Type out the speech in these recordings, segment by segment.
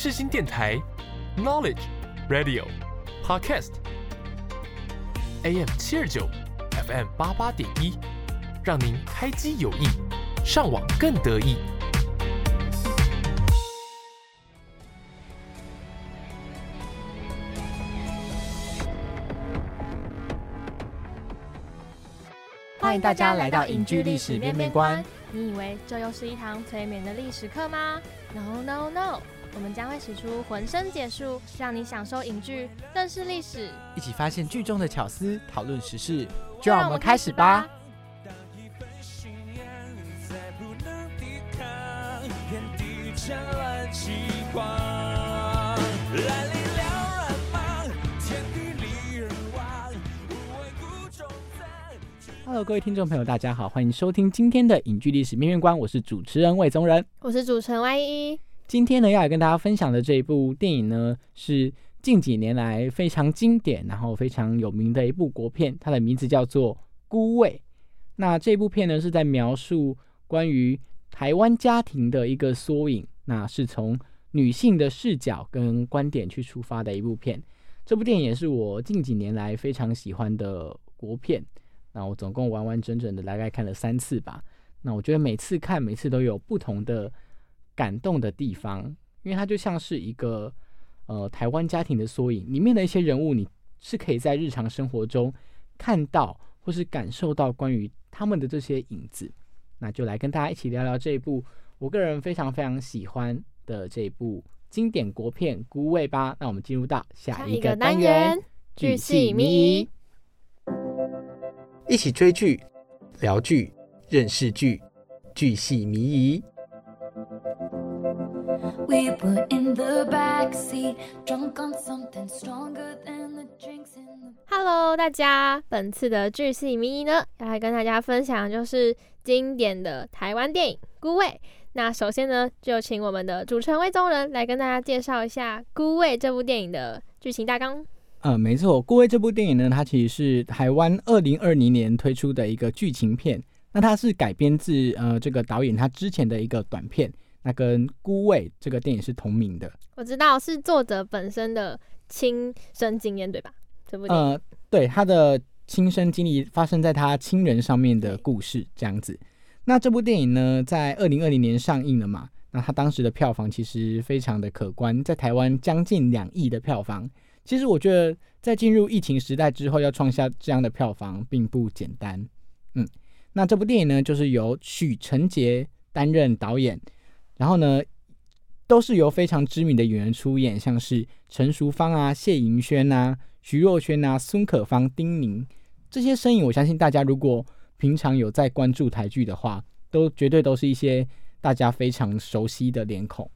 世新电台，Knowledge Radio Podcast AM 七二九 FM 八八点一，让您开机有益，上网更得意。欢迎大家来到影剧历史面面观。你以为这又是一堂催眠的历史课吗？No No No！我们将会使出浑身解数，让你享受影剧，认识历史，一起发现剧中的巧思，讨论时事。就让我们开始吧。Hello，各位听众朋友，大家好，欢迎收听今天的影剧历史面面观，我是主持人魏宗仁，我是主持人 Y 一。今天呢，要来跟大家分享的这一部电影呢，是近几年来非常经典，然后非常有名的一部国片，它的名字叫做《孤味》。那这部片呢，是在描述关于台湾家庭的一个缩影，那是从女性的视角跟观点去出发的一部片。这部电影也是我近几年来非常喜欢的国片。那我总共完完整整的大概看了三次吧。那我觉得每次看，每次都有不同的感动的地方，因为它就像是一个呃台湾家庭的缩影，里面的一些人物，你是可以在日常生活中看到或是感受到关于他们的这些影子。那就来跟大家一起聊聊这一部我个人非常非常喜欢的这一部经典国片《孤味》吧。那我们进入到下一个单元——剧系迷。一起追剧、聊剧、认识剧，剧系迷疑。Hello，大家，本次的剧系迷疑呢，要来跟大家分享就是经典的台湾电影《孤味》。那首先呢，就请我们的主持人魏宗仁来跟大家介绍一下《孤味》这部电影的剧情大纲。呃，没错，《孤味》这部电影呢，它其实是台湾二零二零年推出的一个剧情片。那它是改编自呃这个导演他之前的一个短片，那跟《孤味》这个电影是同名的。我知道是作者本身的亲身经验，对吧？这部呃，对，他的亲身经历发生在他亲人上面的故事这样子。那这部电影呢，在二零二零年上映了嘛？那他当时的票房其实非常的可观，在台湾将近两亿的票房。其实我觉得，在进入疫情时代之后，要创下这样的票房并不简单。嗯，那这部电影呢，就是由许成杰担任导演，然后呢，都是由非常知名的演员出演，像是陈淑芳啊、谢盈萱啊、徐若瑄啊、孙可芳、丁宁这些身影，我相信大家如果平常有在关注台剧的话，都绝对都是一些大家非常熟悉的脸孔。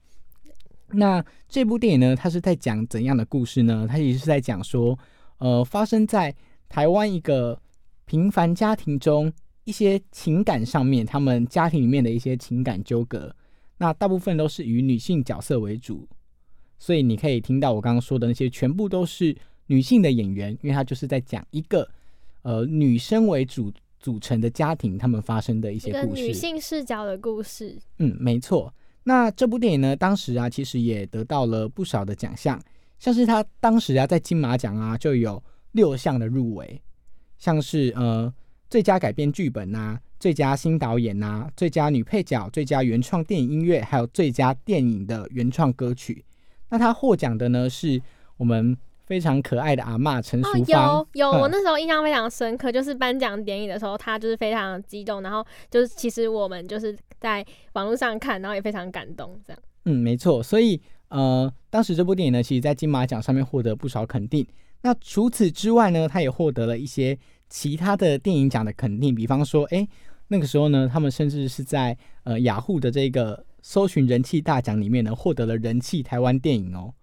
那这部电影呢，它是在讲怎样的故事呢？它也是在讲说，呃，发生在台湾一个平凡家庭中一些情感上面，他们家庭里面的一些情感纠葛。那大部分都是以女性角色为主，所以你可以听到我刚刚说的那些，全部都是女性的演员，因为她就是在讲一个呃女生为主组成的家庭，他们发生的一些故事，女性视角的故事。嗯，没错。那这部电影呢，当时啊，其实也得到了不少的奖项，像是他当时啊，在金马奖啊，就有六项的入围，像是呃最佳改编剧本呐、最佳新导演呐、最佳女配角、最佳原创电影音乐，还有最佳电影的原创歌曲。那他获奖的呢，是我们。非常可爱的阿妈陈淑芳，有有，我那时候印象非常深刻，就是颁奖典礼的时候，他就是非常激动，然后就是其实我们就是在网络上看，然后也非常感动，这样。嗯，没错，所以呃，当时这部电影呢，其实在金马奖上面获得不少肯定。那除此之外呢，他也获得了一些其他的电影奖的肯定，比方说，哎，那个时候呢，他们甚至是在呃雅虎的这个搜寻人气大奖里面呢，获得了人气台湾电影哦。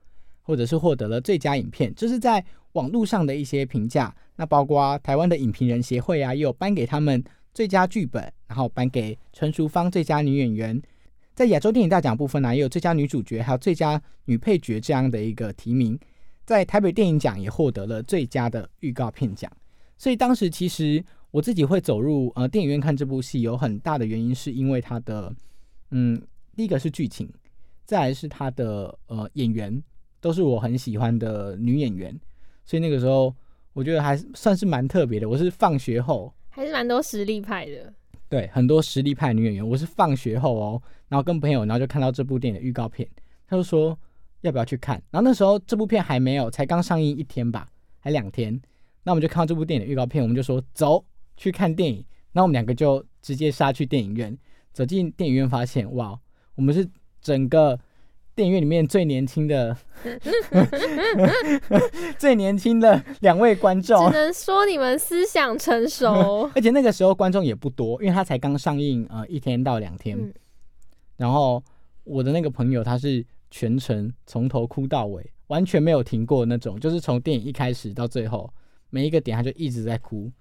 或者是获得了最佳影片，这是在网络上的一些评价。那包括台湾的影评人协会啊，也有颁给他们最佳剧本，然后颁给陈淑芳最佳女演员。在亚洲电影大奖部分呢，也有最佳女主角，还有最佳女配角这样的一个提名。在台北电影奖也获得了最佳的预告片奖。所以当时其实我自己会走入呃电影院看这部戏，有很大的原因是因为它的嗯，第一个是剧情。再来是它的呃演员都是我很喜欢的女演员，所以那个时候我觉得还算是蛮特别的。我是放学后，还是蛮多实力派的。对，很多实力派女演员，我是放学后哦，然后跟朋友，然后就看到这部电影的预告片，他就说要不要去看。然后那时候这部片还没有，才刚上映一天吧，还两天。那我们就看到这部电影的预告片，我们就说走去看电影。那我们两个就直接杀去电影院，走进电影院发现，哇，我们是整个电影院里面最年轻的，最年轻的两位观众。只能说你们思想成熟。而且那个时候观众也不多，因为他才刚上映，呃，一天到两天。嗯然后我的那个朋友他是全程从头哭到尾，完全没有停过那种，就是从电影一开始到最后每一个点他就一直在哭。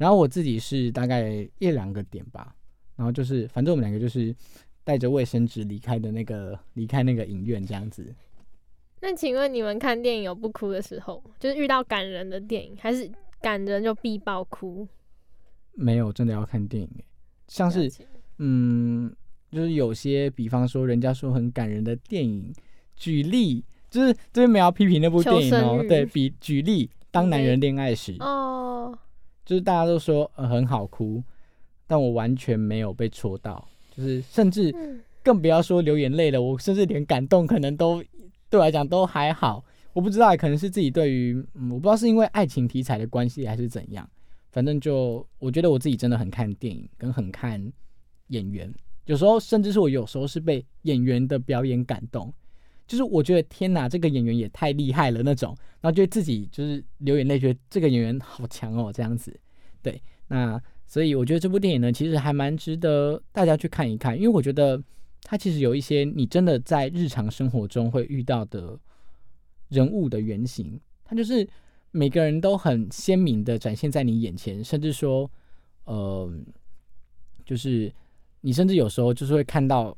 然后我自己是大概一两个点吧，然后就是反正我们两个就是带着卫生纸离开的那个离开那个影院这样子。那请问你们看电影有不哭的时候，就是遇到感人的电影，还是感人就必爆哭？没有真的要看电影欸，像是嗯，就是有些，比方说人家说很感人的电影，举例就是这边没有批评那部电影哦对比举例《当男人恋爱时》，哦，就是大家都说、呃、很好哭，但我完全没有被戳到，就是甚至嗯，更不要说流眼泪了，我甚至连感动可能都对我来讲都还好，我不知道，可能是自己对于嗯，我不知道是因为爱情题材的关系还是怎样，反正就我觉得我自己真的很看电影，跟很看演员，有时候甚至是我有时候是被演员的表演感动，就是我觉得天哪，这个演员也太厉害了那种，然后就自己就是流眼泪，觉得这个演员好强哦，这样子。对，那所以我觉得这部电影呢，其实还蛮值得大家去看一看，因为我觉得它其实有一些你真的在日常生活中会遇到的人物的原型，它就是每个人都很鲜明的展现在你眼前，甚至说，呃，就是你甚至有时候就是会看到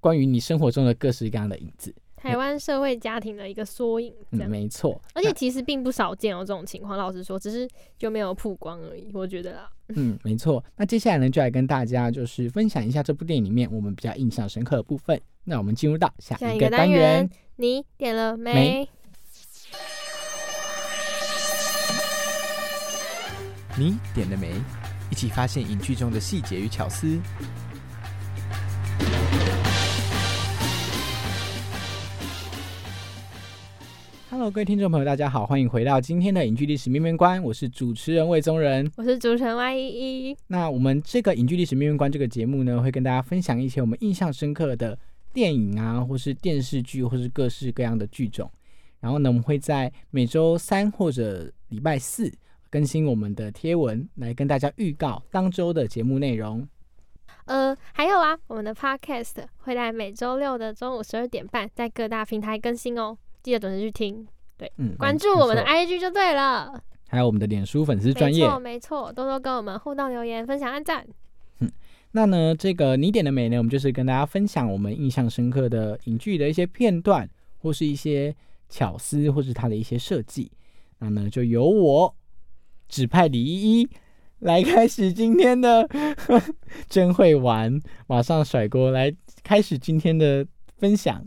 关于你生活中的各式各样的影子。台湾社会家庭的一个缩影，没错。而且其实并不少见哦，这种情况。老实说，只是就没有曝光而已。我觉得啦，嗯，没错。那接下来呢，就来跟大家就是分享一下这部电影里面我们比较印象深刻的部分。那我们进入到下下一个一个单元单元。你点了没？没你点了没？一起发现影剧中的细节与巧思。Hello，各位听众朋友，大家好，欢迎回到今天的影剧历史面面观，我是主持人魏宗仁。我是主持人 Y 一一。那我们这个影剧历史面面观这个节目呢，会跟大家分享一些我们印象深刻的电影啊，或是电视剧，或是各式各样的剧种。然后呢，我们会在每周三或者礼拜四更新我们的贴文，来跟大家预告当周的节目内容。呃，还有啊，我们的 Podcast 会在每周六的中午十二点半在各大平台更新哦，记得准时去听，对嗯，关注我们的 IG 就对了。还有我们的脸书粉丝专业没。错，没错，多多跟我们互动留言、分享、按赞。嗯那呢，这个你点的美呢，我们就是跟大家分享我们印象深刻的影剧的一些片段，或是一些巧思，或是它的一些设计。那呢，就由我指派李依依来开始今天的，真会玩，马上甩锅来开始今天的分享。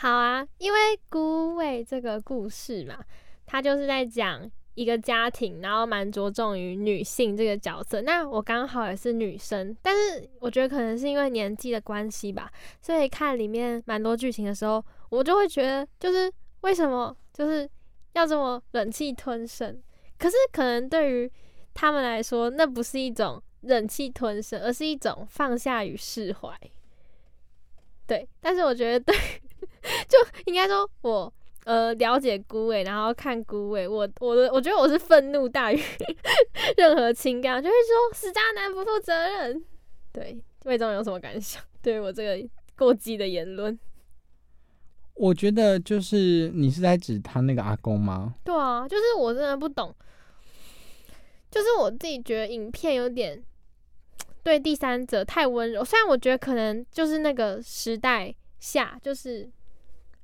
好啊，因为孤味这个故事嘛，它就是在讲一个家庭，然后蛮着重于女性这个角色。那我刚好也是女生，但是我觉得可能是因为年纪的关系吧，所以看里面蛮多剧情的时候，我就会觉得，就是为什么就是要这么忍气吞声？可是可能对于他们来说，那不是一种忍气吞声，而是一种放下与释怀。对，但是我觉得对，就应该说我呃了解孤味，然后看孤味，我我的我觉得我是愤怒大于 任何情感，就会说死渣男不负责任。对，魏总有什么感想？对我这个过激的言论？我觉得就是你是在指他那个阿公吗？对啊，就是我真的不懂，就是我自己觉得影片有点 对第三者太温柔。虽然我觉得可能就是那个时代下，就是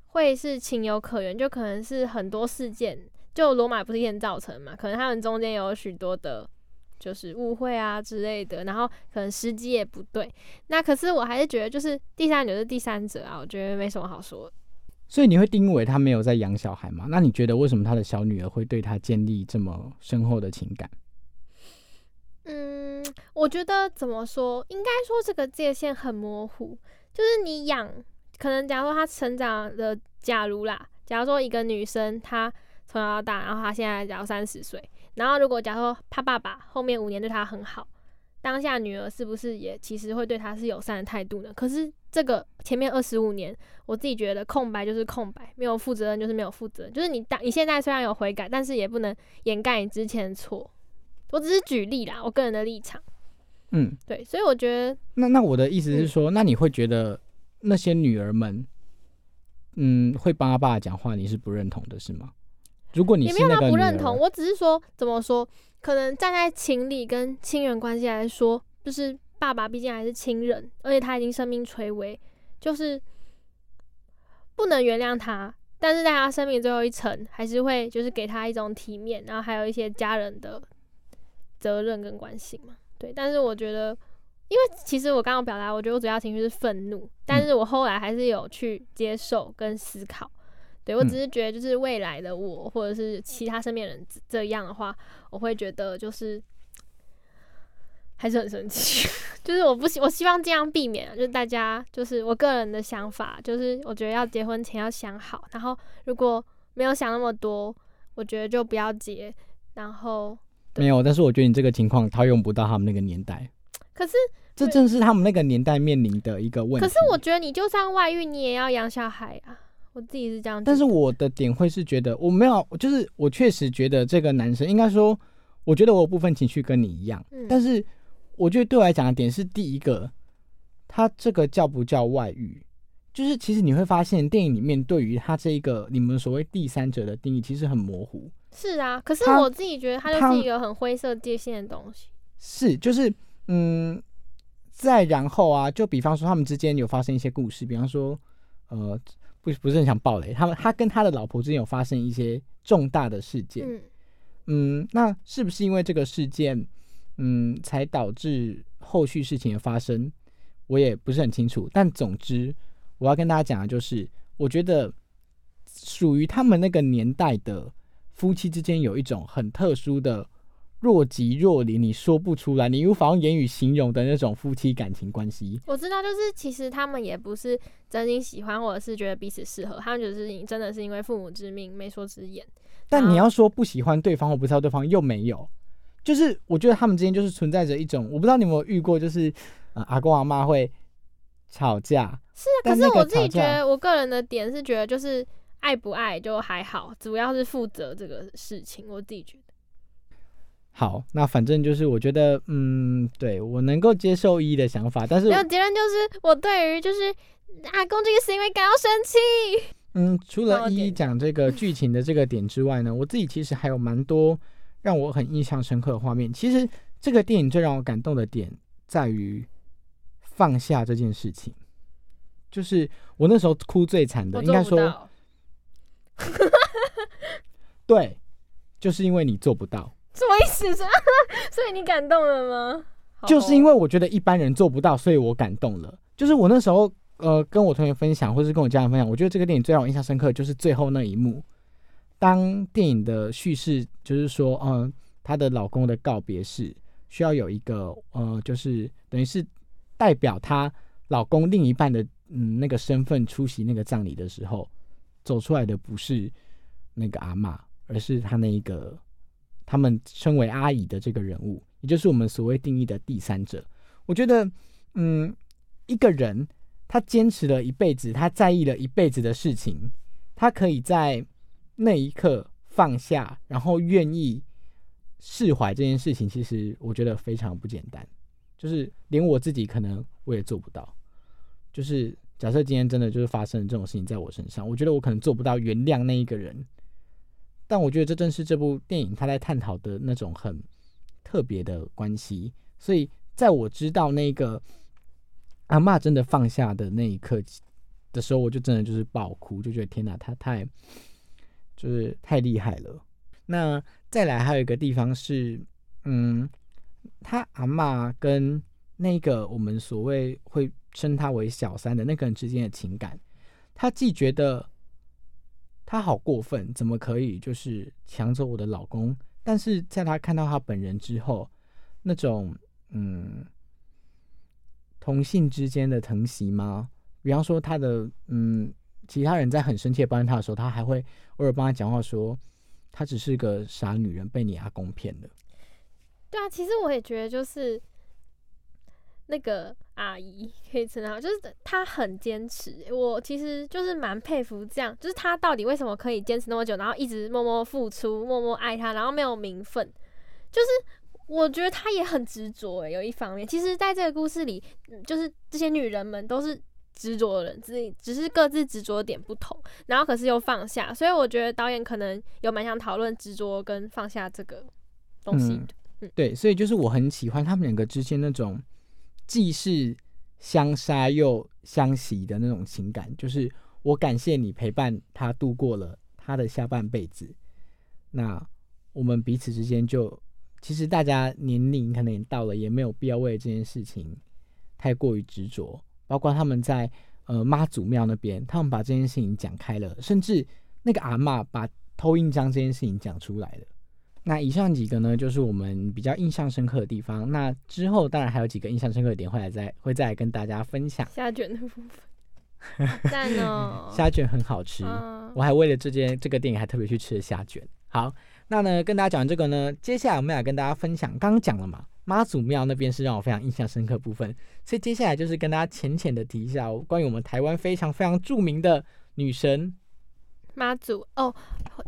会是情有可原，就可能是很多事件，就罗马不是一天造成嘛，可能他们中间有许多的就是误会啊之类的，然后可能时机也不对。那可是我还是觉得，就是第三者是第三者啊，我觉得没什么好说的。所以你会定义为他没有在养小孩吗？那你觉得为什么他的小女儿会对他建立这么深厚的情感？嗯，我觉得怎么说，应该说这个界限很模糊。就是你养，可能假如说他成长的，假如啦，假如说一个女生她从小到大，然后她现在只要三十岁，然后如果假如说她爸爸后面五年对她很好，当下女儿是不是也其实会对她是友善的态度呢？可是这个前面二十五年，我自己觉得空白就是空白，没有负责任就是没有负责任，就是你当你现在虽然有悔改，但是也不能掩盖你之前的错。我只是举例啦，我个人的立场。嗯，对，所以我觉得，那那我的意思是说，那你会觉得那些女儿们，嗯，会帮他爸爸讲话，你是不认同的，是吗？如果你也没有他不认同，我只是说怎么说，可能站在情理跟亲缘关系来说，就是爸爸毕竟还是亲人，而且他已经生命垂危，就是不能原谅他，但是在他生命最后一层，还是会就是给他一种体面，然后还有一些家人的责任跟关心嘛。对，但是我觉得，因为其实我刚刚表达，我觉得我主要情绪是愤怒，但是我后来还是有去接受跟思考。对我只是觉得，就是未来的我，或者是其他身边人这样的话，我会觉得就是还是很生气。就是我不希，我希望尽量避免，就是大家就是我个人的想法，就是我觉得要结婚前要想好，然后如果没有想那么多，我觉得就不要结。然后没有，但是我觉得你这个情况套用不到他们那个年代，可是这正是他们那个年代面临的一个问题。可是我觉得你就算外遇，你也要养小孩啊。我自己是这样，但是我的点会是觉得我没有，就是我确实觉得这个男生应该说，我觉得我有部分情绪跟你一样，嗯但是我觉得对我来讲的点是第一个，他这个叫不叫外遇？就是其实你会发现电影里面对于他这一个你们所谓第三者的定义其实很模糊，是啊，可是我自己觉得它就是一个很灰色界限的东西。是就是嗯，再然后啊，就比方说他们之间有发生一些故事，比方说呃不不是很想爆雷，他们他跟他的老婆之间有发生一些重大的事件，嗯，嗯，那是不是因为这个事件，嗯，才导致后续事情的发生？我也不是很清楚。但总之，我要跟大家讲的就是，我觉得属于他们那个年代的夫妻之间有一种很特殊的若即若离，你说不出来，你无法用言语形容的那种夫妻感情关系。我知道，就是其实他们也不是真心喜欢，或者是觉得彼此适合，他们只是因真的是因为父母之命、媒妁之言。但你要说不喜欢对方或不知道对方，又没有。就是我觉得他们之间就是存在着一种，我不知道你有没有遇过，就是呃阿公阿妈会吵架，是啊，可是我自己觉得，我个人的点是觉得，就是爱不爱就还好，主要是负责这个事情。我自己觉得，好，那反正就是我觉得，嗯，对我能够接受一的想法，但是没有结论就是我对于就是阿公这个行为感到生气。嗯，除了一一讲这个剧情的这个点之外呢，我自己其实还有蛮多让我很印象深刻的画面。其实这个电影最让我感动的点在于放下这件事情，就是我那时候哭最惨的，应该说对，就是因为你做不到。什么意思？所以你感动了吗？就是因为我觉得一般人做不到，所以我感动了。就是我那时候呃跟我同学分享，或是跟我家人分享，我觉得这个电影最让我印象深刻，就是最后那一幕，当电影的叙事就是说，嗯、她的老公的告别式需要有一个呃，就是等于是代表她老公另一半的嗯那个身份出席那个葬礼的时候，走出来的不是那个阿嬷，而是她那一个他们称为阿姨的这个人物，也就是我们所谓定义的第三者。我觉得，嗯，一个人他坚持了一辈子，他在意了一辈子的事情，他可以在那一刻放下，然后愿意释怀这件事情，其实我觉得非常不简单。就是连我自己可能我也做不到。就是假设今天真的就是发生这种事情在我身上，我觉得我可能做不到原谅那一个人。但我觉得这正是这部电影他在探讨的那种很特别的关系。所以在我知道那个阿嬷真的放下的那一刻的时候，我就真的就是爆哭，就觉得天哪，他太就是太厉害了。那再来还有一个地方是，嗯，他阿嬷跟那个我们所谓会称他为小三的那个人之间的情感，他既觉得他好过分，怎么可以就是抢走我的老公？但是在他看到他本人之后，那种嗯同性之间的疼惜吗？比方说他的嗯其他人在很生气的抱怨他的时候，他还会偶尔帮他讲话说，她只是个傻女人，被你阿公骗的。对啊，其实我也觉得就是那个阿姨可以称她，就是她很坚持。我其实就是蛮佩服这样，就是她到底为什么可以坚持那么久，然后一直默默付出、默默爱他，然后没有名分。就是我觉得她也很执着诶，有一方面，其实在这个故事里，嗯就是这些女人们都是执着的人，只只是各自执着点不同，然后可是又放下。所以我觉得导演可能有蛮想讨论执着跟放下这个东西嗯的。对，所以就是我很喜欢他们两个之间那种既是相杀又相惜的那种情感，就是我感谢你陪伴他度过了他的下半辈子，那我们彼此之间就其实大家年龄可能也到了，也没有必要为了这件事情太过于执着，包括他们在呃妈祖庙那边，他们把这件事情讲开了，甚至那个阿嬷把偷印章这件事情讲出来了。那以上几个呢，就是我们比较印象深刻的地方。那之后当然还有几个印象深刻的点，会来再会再来跟大家分享。虾卷的部分，赞哦！虾卷很好吃，嗯我还为了这件这个电影还特别去吃了虾卷。好，那呢跟大家讲完这个呢，接下来我们要跟大家分享，刚刚讲了嘛，妈祖庙那边是让我非常印象深刻的部分，所以接下来就是跟大家浅浅的提一下关于我们台湾非常非常著名的女神。妈祖哦，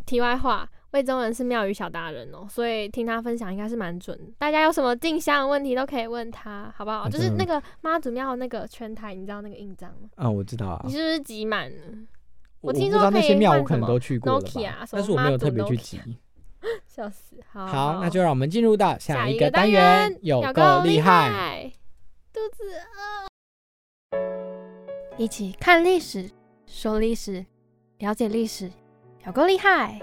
题外话，魏宗仁是庙宇小达人哦，所以听他分享应该是蛮准的。大家有什么进香的问题都可以问他，好不好？啊就是那个妈祖庙那个圈台，你知道那个印章吗？啊，我知道啊你，是不是挤满了？我听说那些庙我可能都去过了但是我没有特别去挤。笑死！好好，那就让我们进入到下一个单元元，有有够厉害。害，肚子饿。一起看历史，说历史，了解历史，有够厉害！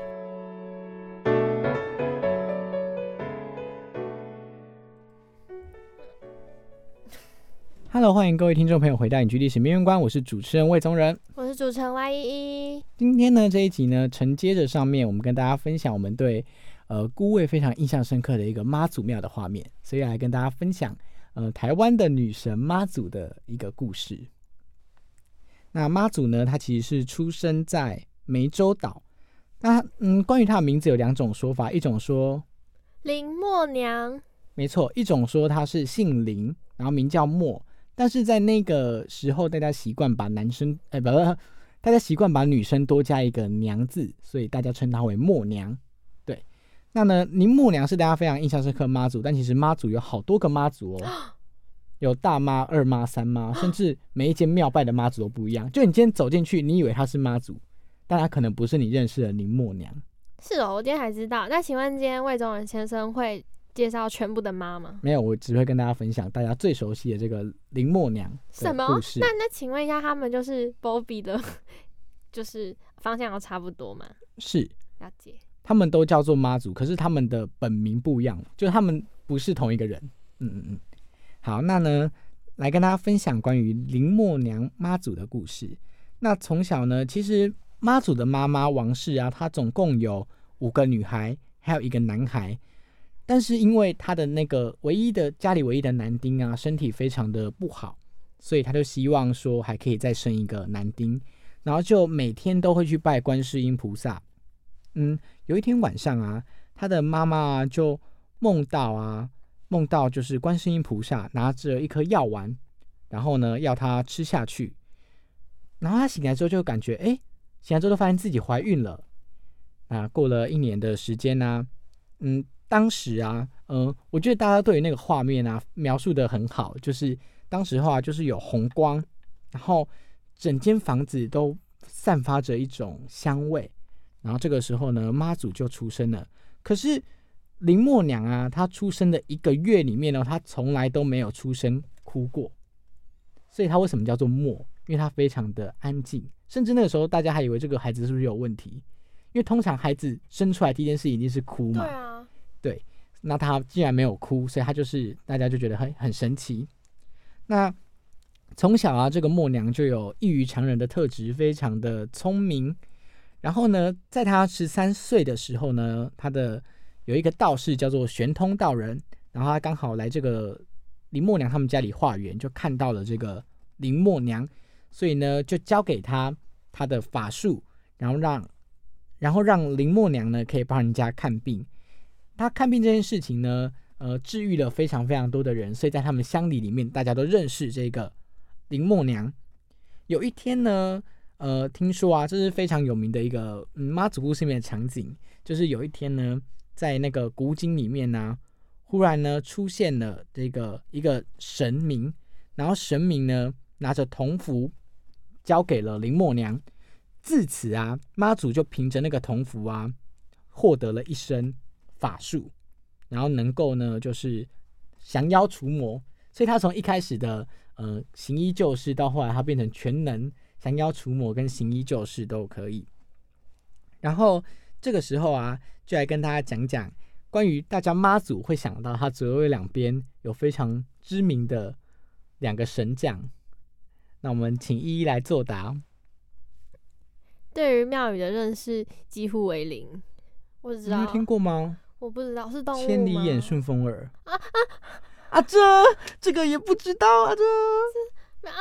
Hello，欢迎各位听众朋友回到《影剧历史名人观》，我是主持人魏宗仁。我是主持人 Y 一一，今天呢这一集呢，承接着上面，我们跟大家分享我们对呃姑位非常印象深刻的一个妈祖庙的画面，所以来跟大家分享呃台湾的女神妈祖的一个故事。那妈祖呢，她其实是出生在湄洲岛。那嗯，关于她的名字有两种说法，一种说林默娘，没错，一种说她是姓林，然后名叫莫，但是在那个时候，大家习惯把男生，哎、不不，大家习惯把女生多加一个娘字，所以大家称她为默娘。对，那呢，林默娘是大家非常印象深刻妈祖，但其实妈祖有好多个妈祖哦，有大妈、二妈、三妈，甚至每一间庙拜的妈祖都不一样。就你今天走进去，你以为她是妈祖，但她可能不是你认识的林默娘。是哦，我今天才知道。那请问今天魏宗仁先生会介绍全部的妈吗？没有，我只会跟大家分享大家最熟悉的这个林默娘什么的故？事。那那请问一下，他们就是 Bobby 的，就是方向都差不多吗？是，了解。他们都叫做妈祖，可是他们的本名不一样，就是他们不是同一个人。嗯嗯嗯。好，那呢，来跟大家分享关于林默娘妈祖的故事。那从小呢，其实妈祖的妈妈王氏啊，她总共有五个女孩，还有一个男孩。但是因为他的那个唯一的家里唯一的男丁啊，身体非常的不好，所以他就希望说还可以再生一个男丁，然后就每天都会去拜观世音菩萨。嗯，有一天晚上啊，他的妈妈就梦到啊，梦到就是观世音菩萨拿着一颗药丸，然后呢要他吃下去。然后他醒来之后就感觉，哎，醒来之后就发现自己怀孕了。啊，过了一年的时间呢、嗯，当时啊，嗯、我觉得大家对于那个画面啊描述的很好，就是当时的话，就是有红光，然后整间房子都散发着一种香味。然后这个时候呢，妈祖就出生了。可是林默娘啊，她出生的一个月里面呢，她从来都没有出声哭过。所以她为什么叫做默？因为她非常的安静，甚至那个时候大家还以为这个孩子是不是有问题？因为通常孩子生出来第一件事一定是哭嘛。对啊，对那他竟然没有哭，所以他就是大家就觉得很很神奇。那从小啊，这个默娘就有异于常人的特质，非常的聪明。然后呢，在他十三岁的时候呢，他的有一个道士叫做玄通道人，然后他刚好来这个林默娘他们家里化缘，就看到了这个林默娘，所以呢，就教给他他的法术，然后让然后让林默娘呢可以帮人家看病。他看病这件事情呢，呃，治愈了非常非常多的人，所以在他们乡里里面，大家都认识这个林默娘。有一天呢，呃，听说啊，这是非常有名的一个嗯妈祖故事里面的场景，就是有一天呢，在那个古井里面呢，忽然呢出现了这个一个神明，然后神明呢拿着铜符交给了林默娘，自此啊，妈祖就凭着那个铜符啊，获得了一生法术，然后能够呢就是降妖除魔，所以他从一开始的呃行医救世，到后来他变成全能降妖除魔跟行医救世都可以。然后这个时候啊，就来跟大家讲讲关于大家妈祖会想到他左右两边有非常知名的两个神将。那我们请一一来作答。对于庙宇的认识几乎为零，我只知道你没听过吗？我不知道是动物千里眼、吗顺风耳啊啊啊！这这个也不知道啊，这啊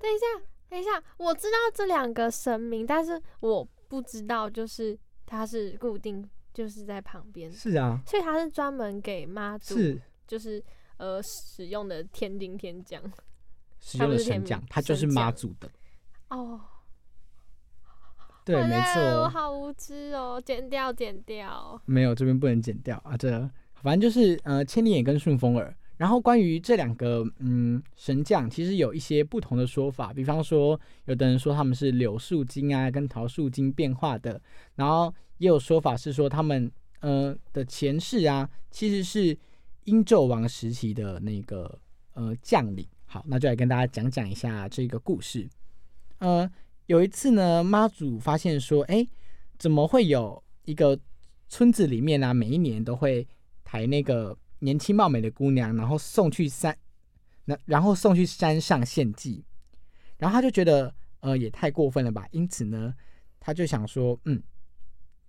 等一下，等一下，我知道这两个神明，但是我不知道就是它是固定就是在旁边，是啊，所以它是专门给妈祖是就是呃使用的天丁天将使用的神将他们是天，他就是妈祖的，哦。对，没哎我错，好无知哦，剪掉剪掉。没有这边不能剪掉啊，这反正就是呃千里眼跟顺风耳。然后关于这两个嗯神将，其实有一些不同的说法，比方说有的人说他们是柳树精啊跟桃树精变化的，然后也有说法是说他们呃的前世啊其实是殷纣王时期的那个呃将领。好，那就来跟大家讲讲一下这个故事。呃，有一次呢，妈祖发现说，哎，怎么会有一个村子里面呢、每一年都会抬那个年轻貌美的姑娘，然后送去山，那然后送去山上献祭，然后他就觉得，呃，也太过分了吧，因此呢，他就想说，嗯，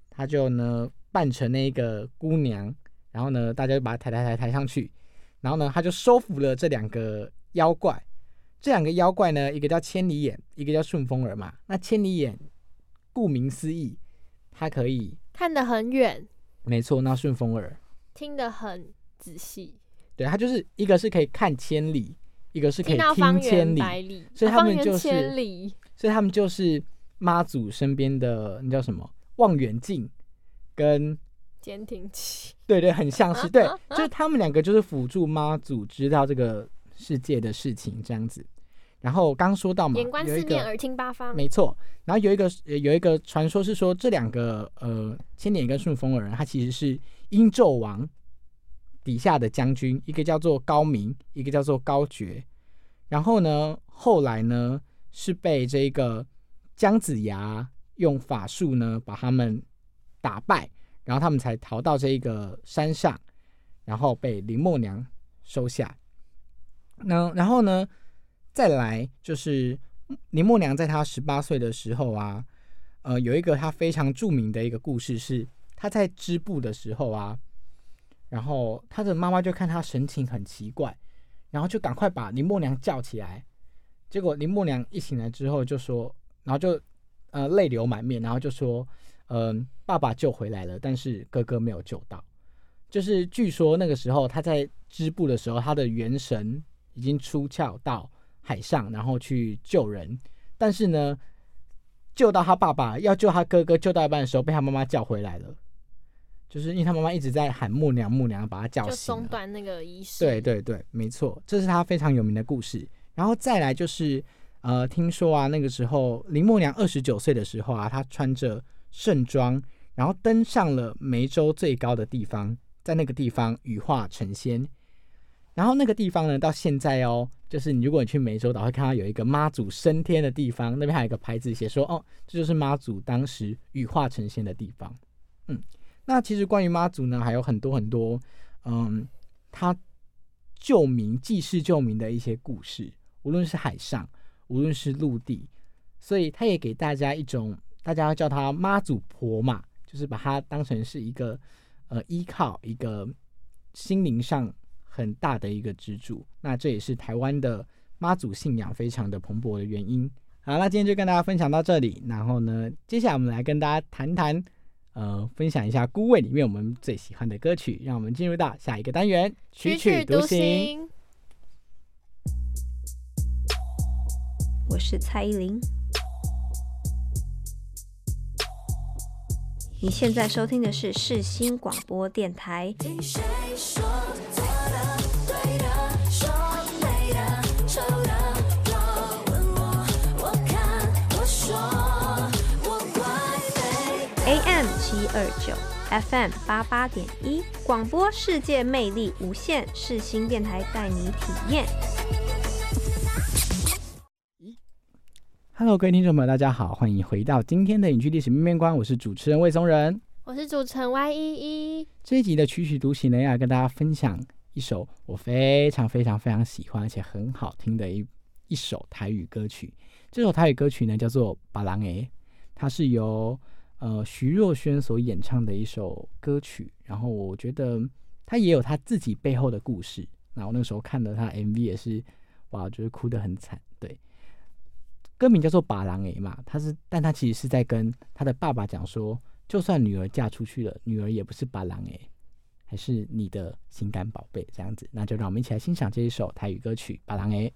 他就呢扮成那个姑娘，然后呢，大家就把她抬抬抬抬上去，然后呢，他就收服了这两个妖怪。这两个妖怪呢，一个叫千里眼，一个叫顺风耳嘛。那千里眼，顾名思义，它可以，看得很远，没错。那顺风耳，听得很仔细，对，它就是一个是可以看千里，一个是可以听千里，里，所以他们就是千里。所以他们就是妈祖身边的那叫什么望远镜，跟监听器，对对，很像是 对，就是他们两个就是辅助妈祖知道这个世界的事情这样子。然后刚说到嘛，眼观四面，耳听八方。没错，然后有一个呃有一个传说是说这两个呃千年跟顺风耳，他其实是殷纣王底下的将军，一个叫做高明，一个叫做高觉。然后呢，后来呢是被这个姜子牙用法术呢把他们打败，然后他们才逃到这一个山上，然后被林默娘收下。那然后呢，再来就是林默娘在她十八岁的时候啊，呃，有一个她非常著名的一个故事是，她在织布的时候啊，然后她的妈妈就看她神情很奇怪，然后就赶快把林默娘叫起来。结果林默娘一醒来之后就说，然后就呃泪流满面，然后就说，嗯、爸爸救回来了，但是哥哥没有救到。就是据说那个时候她在织布的时候，她的元神已经出窍到海上，然后去救人，但是呢，救到他爸爸要救他哥哥，救到一半的时候被他妈妈叫回来了，就是因为他妈妈一直在喊木娘木娘，把他叫就醒了。松断那个仪式。对，对对，没错，这是他非常有名的故事。然后再来就是，呃，听说啊，那个时候林默娘二十九岁的时候啊，她穿着盛装，然后登上了梅州最高的地方，在那个地方羽化成仙。然后那个地方呢，到现在哦，就是你如果你去湄洲岛，会看到有一个妈祖升天的地方，那边还有一个牌子写说，哦，这就是妈祖当时羽化成仙的地方。嗯，那其实关于妈祖呢，还有很多很多嗯，他救民、济世救民的一些故事，无论是海上，无论是陆地，所以他也给大家一种，大家要叫他妈祖婆嘛，就是把它当成是一个呃依靠，一个心灵上很大的一个支柱。那这也是台湾的妈祖信仰非常的蓬勃的原因。好，那今天就跟大家分享到这里。然后呢，接下来我们来跟大家谈谈，呃，分享一下《孤味》里面我们最喜欢的歌曲。让我们进入到下一个单元，曲曲独行。我是蔡依林。你现在收听的是世新广播电台。AM 七二九，FM 八八点一，广播世界魅力无限，世新电台带你体验。Hello，各位听众朋友，大家好，欢迎回到今天的影剧历史面面观，我是主持人魏松仁。我是主持人 Y 一一，这一集的曲曲独行呢，要跟大家分享一首我非常非常非常喜欢而且很好听的一一首台语歌曲。这首台语歌曲呢叫做《巴郎诶》，它是由呃徐若瑄所演唱的一首歌曲。然后我觉得她也有她自己背后的故事。那我那时候看了它 MV 也是，哇，就是哭得很惨。对，歌名叫做《把郎诶》嘛，他是，但他其实是在跟他的爸爸讲说。就算女儿嫁出去了，女儿也不是把郎诶，还是你的心肝宝贝这样子。那就让我们一起来欣赏这一首台语歌曲《把郎诶》。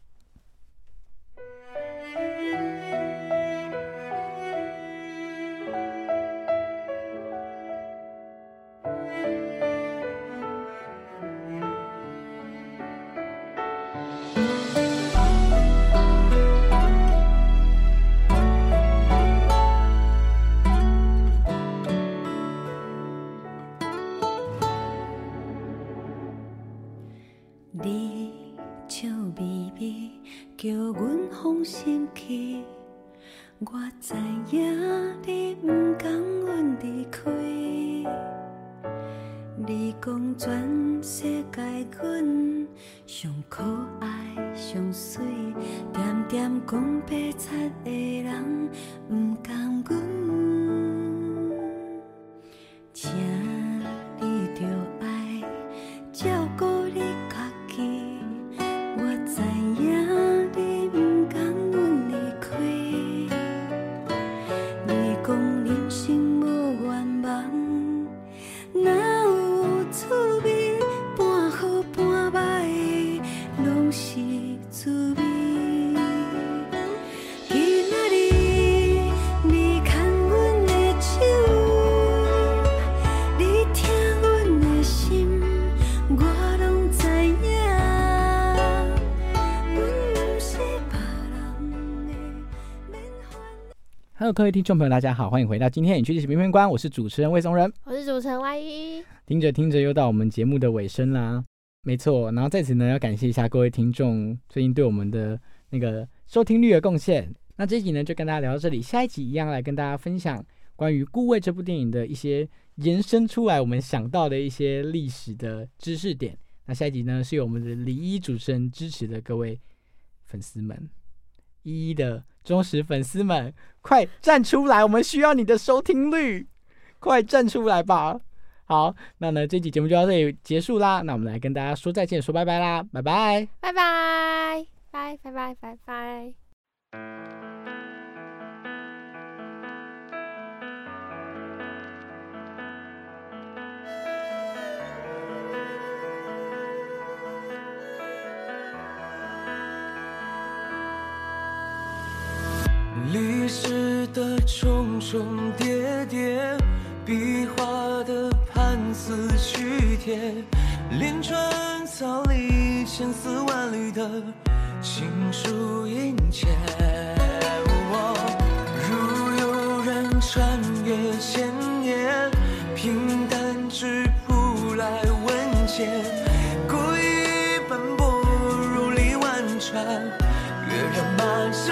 各位听众朋友，大家好，欢迎回到今天的影剧历史面面观，我是主持人魏松仁。我是主持人 Y 一一。听着听着，又到我们节目的尾声啦。没错，然后在此呢，要感谢一下各位听众最近对我们的那个收听率的贡献。那这一集呢，就跟大家聊到这里，下一集一样来跟大家分享关于《顾魏》这部电影的一些延伸出来我们想到的一些历史的知识点。那下一集呢，是由我们的李一主持人支持的各位粉丝们，一一的忠实粉丝们，快站出来！我们需要你的收听率，快站出来吧！好，那呢，这期节目就到这里结束啦。那我们来跟大家说再见，说拜拜啦，拜拜。拜拜，拜拜拜拜拜。历史的重重叠叠，壁画的盘丝曲帖，连川草里千丝万缕的情书殷切。如有人穿越千年，平淡之铺来问笺，故意奔波如历万川，跃然满世